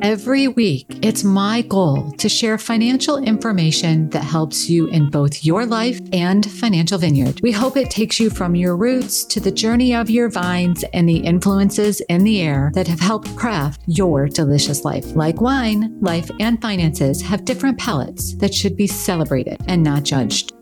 Every week, it's my goal to share financial information that helps you in both your life and Financial Vineyard. We hope it takes you from your roots to the journey of your vines and the influences in the air that have helped craft your delicious life. Like wine, life and finances have different palates that should be celebrated and not judged.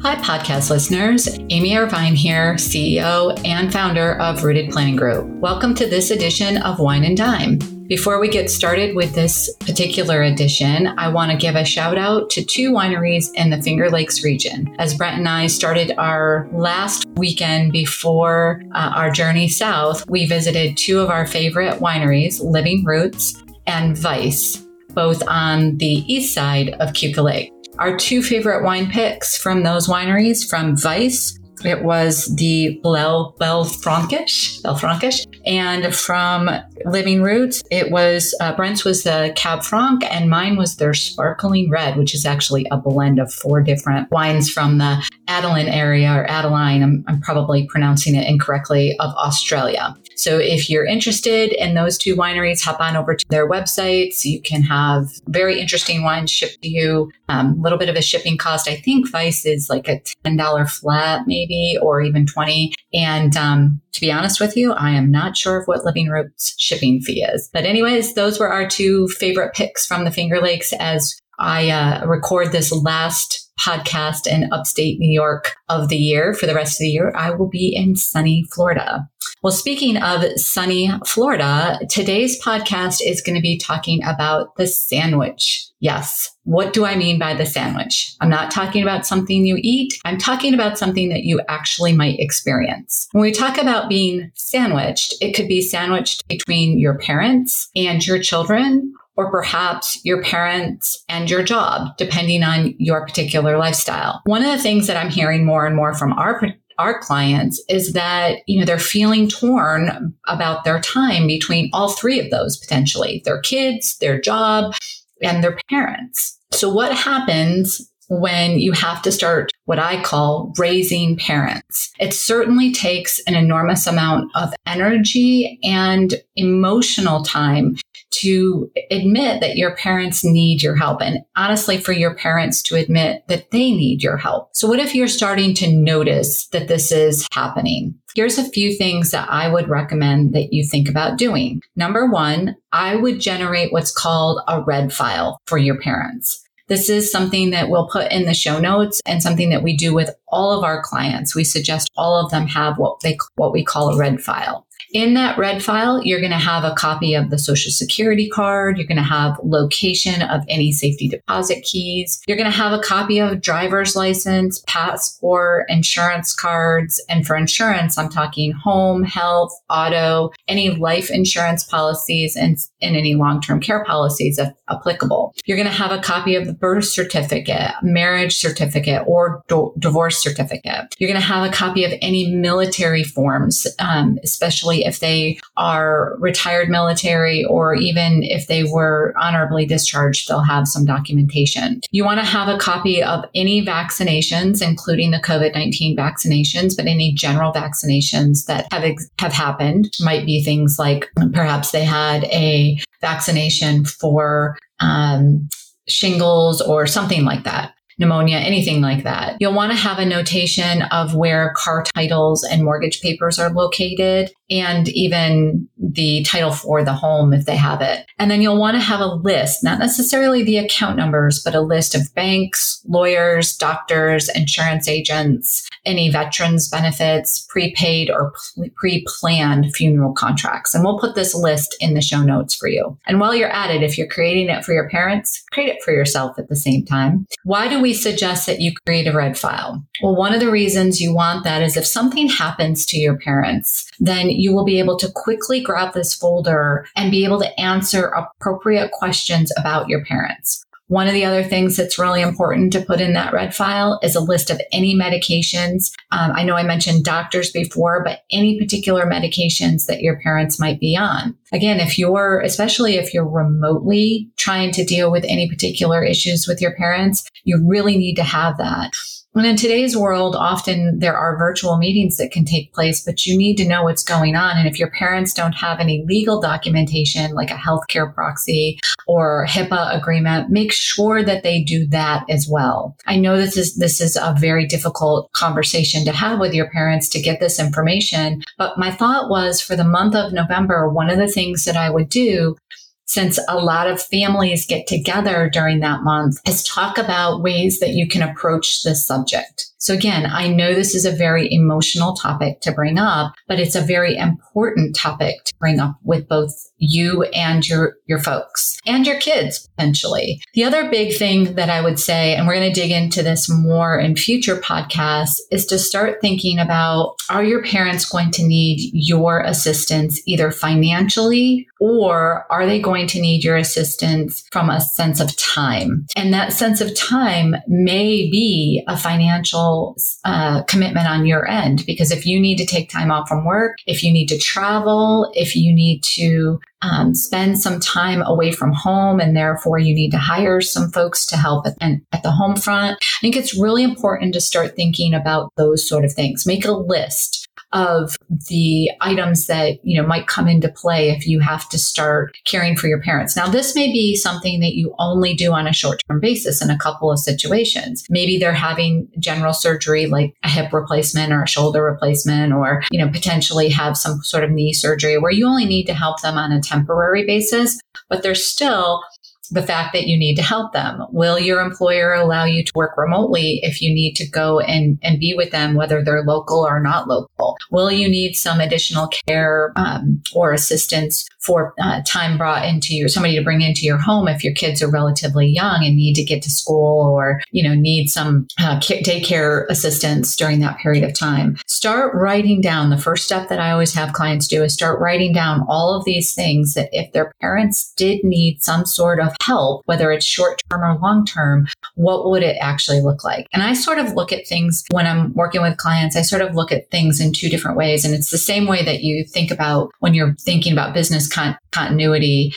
Hi, podcast listeners. Amy Irvine here, CEO and founder of Rooted Planning Group. Welcome to this edition of Wine and Dime. Before we get started with this particular edition, I want to give a shout out to two wineries in the Finger Lakes region. As Brent and I started our last weekend before uh, our journey south, we visited two of our favorite wineries, Living Roots and Weis, both on the east side of Keuka Lake. Our two favorite wine picks from those wineries from Weis it was the Bel, Bel Frankish, Bel Frankish. And from Living Roots, it was uh, Brent's was the Cab Franc, and mine was their Sparkling Red, which is actually a blend of four different wines from the Adeline area or Adeline. I'm, I'm probably pronouncing it incorrectly of Australia. So if you're interested in those two wineries, hop on over to their websites. You can have very interesting wines shipped to you. A um, little bit of a shipping cost. I think Weis is like a $10 flat, maybe, or even 20. And um, to be honest with you, I am not sure of what Living Roots shipping fee is. But anyways, those were our two favorite picks from the Finger Lakes as I uh, record this last podcast in upstate New York of the year for the rest of the year. I will be in sunny Florida. Well, speaking of sunny Florida, today's podcast is going to be talking about the sandwich. Yes. What do I mean by the sandwich? I'm not talking about something you eat. I'm talking about something that you actually might experience. When we talk about being sandwiched, it could be sandwiched between your parents and your children, or perhaps your parents and your job, depending on your particular lifestyle. One of the things that I'm hearing more and more from our our clients is that, you know, they're feeling torn about their time between all three of those potentially their kids, their job, and their parents. So what happens when you have to start what I call raising parents. It certainly takes an enormous amount of energy and emotional time to admit that your parents need your help and honestly for your parents to admit that they need your help. So what if you're starting to notice that this is happening? Here's a few things that I would recommend that you think about doing. Number one, I would generate what's called a red file for your parents. This is something that we'll put in the show notes and something that we do with all of our clients. We suggest all of them have what they what we call a red file. In that red file, you're going to have a copy of the social security card. You're going to have location of any safety deposit keys. You're going to have a copy of driver's license, passport, insurance cards. And for insurance, I'm talking home, health, auto, any life insurance policies and, and any long-term care policies if applicable. You're going to have a copy of the birth certificate, marriage certificate, or do- divorce certificate. You're going to have a copy of any military forms, um, especially if they are retired military or even if they were honorably discharged, they'll have some documentation. You want to have a copy of any vaccinations, including the COVID 19 vaccinations, but any general vaccinations that have, ex- have happened might be things like perhaps they had a vaccination for um, shingles or something like that pneumonia, anything like that. You'll want to have a notation of where car titles and mortgage papers are located and even the title for the home if they have it. And then you'll want to have a list, not necessarily the account numbers, but a list of banks, lawyers, doctors, insurance agents, any veterans benefits, prepaid or pre planned funeral contracts. And we'll put this list in the show notes for you. And while you're at it, if you're creating it for your parents, create it for yourself at the same time. Why do we suggest that you create a red file? Well, one of the reasons you want that is if something happens to your parents, then you will be able to quickly grab this folder and be able to answer appropriate questions about your parents. One of the other things that's really important to put in that red file is a list of any medications. Um, I know I mentioned doctors before, but any particular medications that your parents might be on. Again, if you're, especially if you're remotely trying to deal with any particular issues with your parents, you really need to have that. And in today's world, often there are virtual meetings that can take place, but you need to know what's going on. And if your parents don't have any legal documentation, like a healthcare proxy or HIPAA agreement, make sure that they do that as well. I know this is, this is a very difficult conversation to have with your parents to get this information. But my thought was for the month of November, one of the things that I would do since a lot of families get together during that month is talk about ways that you can approach this subject. So again, I know this is a very emotional topic to bring up, but it's a very important topic to bring up with both you and your, your folks and your kids potentially. The other big thing that I would say, and we're going to dig into this more in future podcasts, is to start thinking about are your parents going to need your assistance either financially or are they going to need your assistance from a sense of time? And that sense of time may be a financial uh, commitment on your end because if you need to take time off from work, if you need to travel, if you need to um, spend some time away from home and therefore you need to hire some folks to help at, at the home front, I think it's really important to start thinking about those sort of things. Make a list of the items that, you know, might come into play if you have to start caring for your parents. Now, this may be something that you only do on a short term basis in a couple of situations. Maybe they're having general surgery like a hip replacement or a shoulder replacement, or, you know, potentially have some sort of knee surgery where you only need to help them on a temporary basis, but there's still the fact that you need to help them. Will your employer allow you to work remotely if you need to go and, and be with them, whether they're local or not local? Will you need some additional care um, or assistance for uh, time brought into your somebody to bring into your home if your kids are relatively young and need to get to school or you know need some uh, daycare assistance during that period of time? Start writing down. The first step that I always have clients do is start writing down all of these things that if their parents did need some sort of help, whether it's short term or long term, what would it actually look like? And I sort of look at things when I'm working with clients, I sort of look at things in two different ways. And it's the same way that you think about when you're thinking about business con- continuity.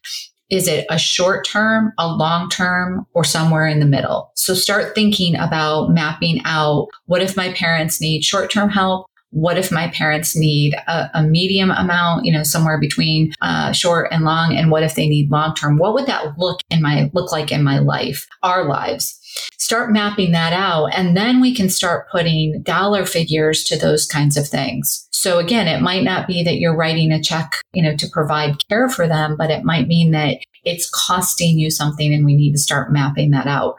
Is it a short term, a long term, or somewhere in the middle? So start thinking about mapping out what if my parents need short term help? what if my parents need a, a medium amount, you know, somewhere between uh, short and long, and what if they need long term? What would that look in my look like in my life, our lives? Start mapping that out, and then we can start putting dollar figures to those kinds of things. So again, it might not be that you're writing a check, you know, to provide care for them, but it might mean that it's costing you something, and we need to start mapping that out.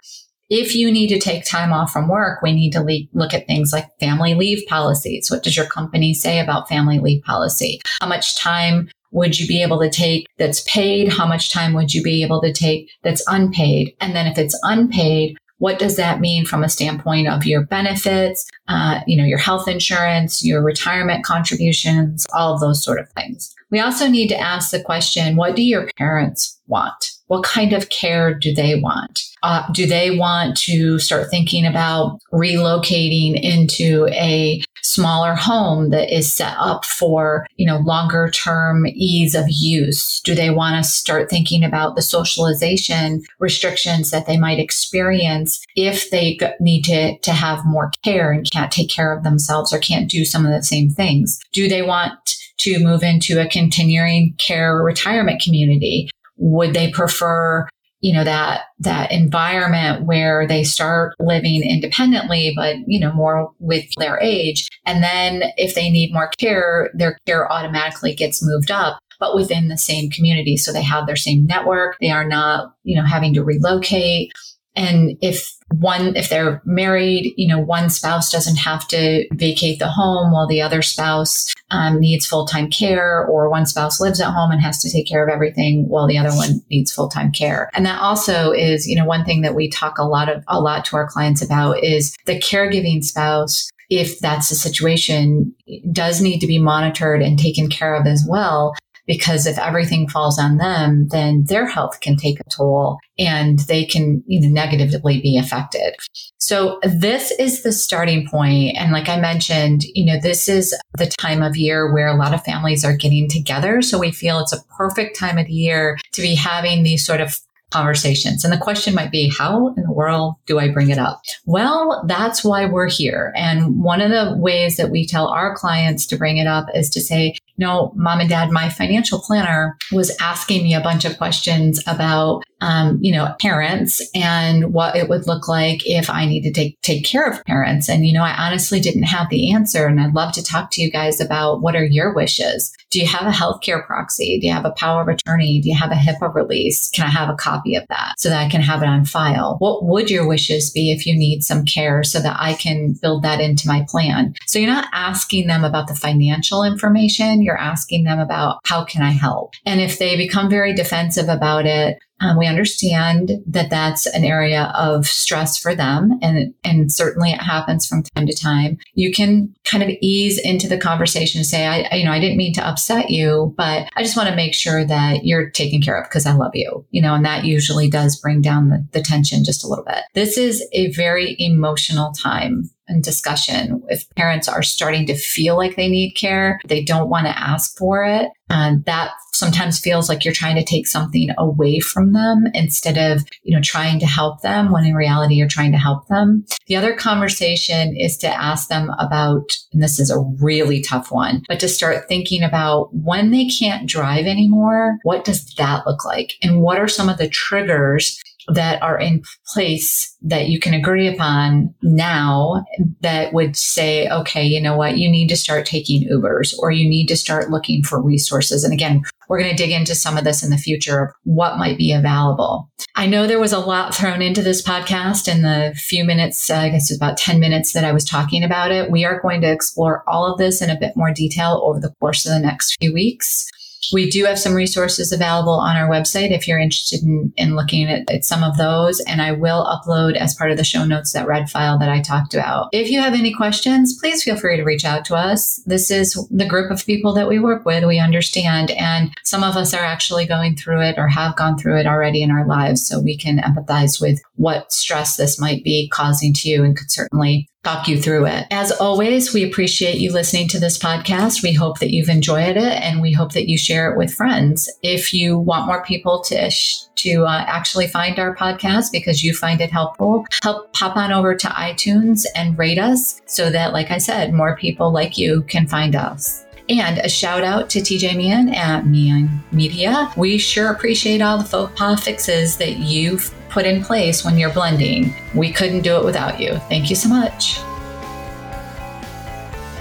If you need to take time off from work, we need to le- look at things like family leave policies. What does your company say about family leave policy? How much time would you be able to take that's paid? How much time would you be able to take that's unpaid? And then if it's unpaid, what does that mean from a standpoint of your benefits, uh, you know, your health insurance, your retirement contributions, all of those sort of things. We also need to ask the question, what do your parents want? What kind of care do they want? Uh, do they want to start thinking about relocating into a smaller home that is set up for, you know, longer term ease of use? Do they want to start thinking about the socialization restrictions that they might experience if they need to, to have more care and can't take care of themselves or can't do some of the same things? Do they want to move into a continuing care retirement community? Would they prefer you know, that, that environment where they start living independently, but, you know, more with their age. And then if they need more care, their care automatically gets moved up but within the same community. So they have their same network. They are not, you know, having to relocate. And if one, if they're married, you know, one spouse doesn't have to vacate the home while the other spouse um, needs full time care, or one spouse lives at home and has to take care of everything while the other one needs full time care. And that also is, you know, one thing that we talk a lot of, a lot to our clients about is the caregiving spouse if that's the situation, does need to be monitored and taken care of as well because if everything falls on them, then their health can take a toll and they can you know, negatively be affected. So this is the starting point. And like I mentioned, you know, this is the time of year where a lot of families are getting together. So we feel it's a perfect time of the year to be having these sort of conversations. And the question might be, how in the world do I bring it up? Well, that's why we're here. And one of the ways that we tell our clients to bring it up is to say, no, mom and dad, my financial planner was asking me a bunch of questions about, um, you know, parents and what it would look like if I need to take, take care of parents. And, you know, I honestly didn't have the answer. And I'd love to talk to you guys about what are your wishes? Do you have a healthcare proxy? Do you have a power of attorney? Do you have a HIPAA release? Can I have a copy of that so that I can have it on file? What would your wishes be if you need some care so that I can build that into my plan? So you're not asking them about the financial information you're asking them about how can I help? And if they become very defensive about it, um, we understand that that's an area of stress for them, and and certainly it happens from time to time. You can kind of ease into the conversation and say, I, you know, I didn't mean to upset you, but I just want to make sure that you're taken care of because I love you, you know, and that usually does bring down the, the tension just a little bit. This is a very emotional time and discussion. If parents are starting to feel like they need care, they don't want to ask for it. And that sometimes feels like you're trying to take something away from them instead of, you know, trying to help them when in reality you're trying to help them. The other conversation is to ask them about, and this is a really tough one, but to start thinking about when they can't drive anymore, what does that look like? And what are some of the triggers that are in place that you can agree upon now that would say, okay, you know what, you need to start taking Ubers or you need to start looking for resources. And again, we're going to dig into some of this in the future of what might be available. I know there was a lot thrown into this podcast in the few minutes, uh, I guess it's about 10 minutes that I was talking about it. We are going to explore all of this in a bit more detail over the course of the next few weeks. We do have some resources available on our website if you're interested in, in looking at, at, some of those. And I will upload as part of the show notes that red file that I talked about. If you have any questions, please feel free to reach out to us. This is the group of people that we work with. We understand. And some of us are actually going through it or have gone through it already in our lives. So we can empathize with what stress this might be causing to you and could certainly talk you through it. As always, we appreciate you listening to this podcast. We hope that you've enjoyed it and we hope that you share it with friends. If you want more people to to uh, actually find our podcast because you find it helpful, help pop on over to iTunes and rate us so that like I said, more people like you can find us. And a shout out to TJ Meehan at Meehan Media. We sure appreciate all the faux pas fixes that you've put in place when you're blending. We couldn't do it without you. Thank you so much.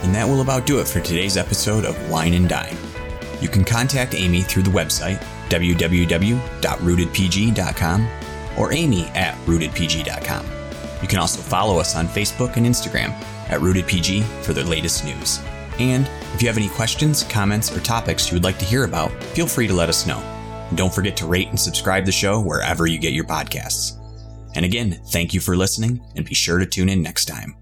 And that will about do it for today's episode of Wine and Dime. You can contact Amy through the website www.rootedpg.com or amy at rootedpg.com. You can also follow us on Facebook and Instagram at rootedpg for the latest news. And if you have any questions, comments, or topics you would like to hear about, feel free to let us know. Don't forget to rate and subscribe the show wherever you get your podcasts. And again, thank you for listening and be sure to tune in next time.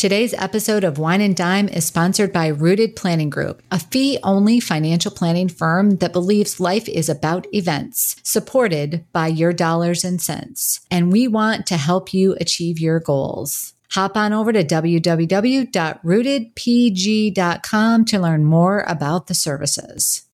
Today's episode of Wine and Dime is sponsored by Rooted Planning Group, a fee only financial planning firm that believes life is about events, supported by your dollars and cents. And we want to help you achieve your goals. Hop on over to www.rootedpg.com to learn more about the services.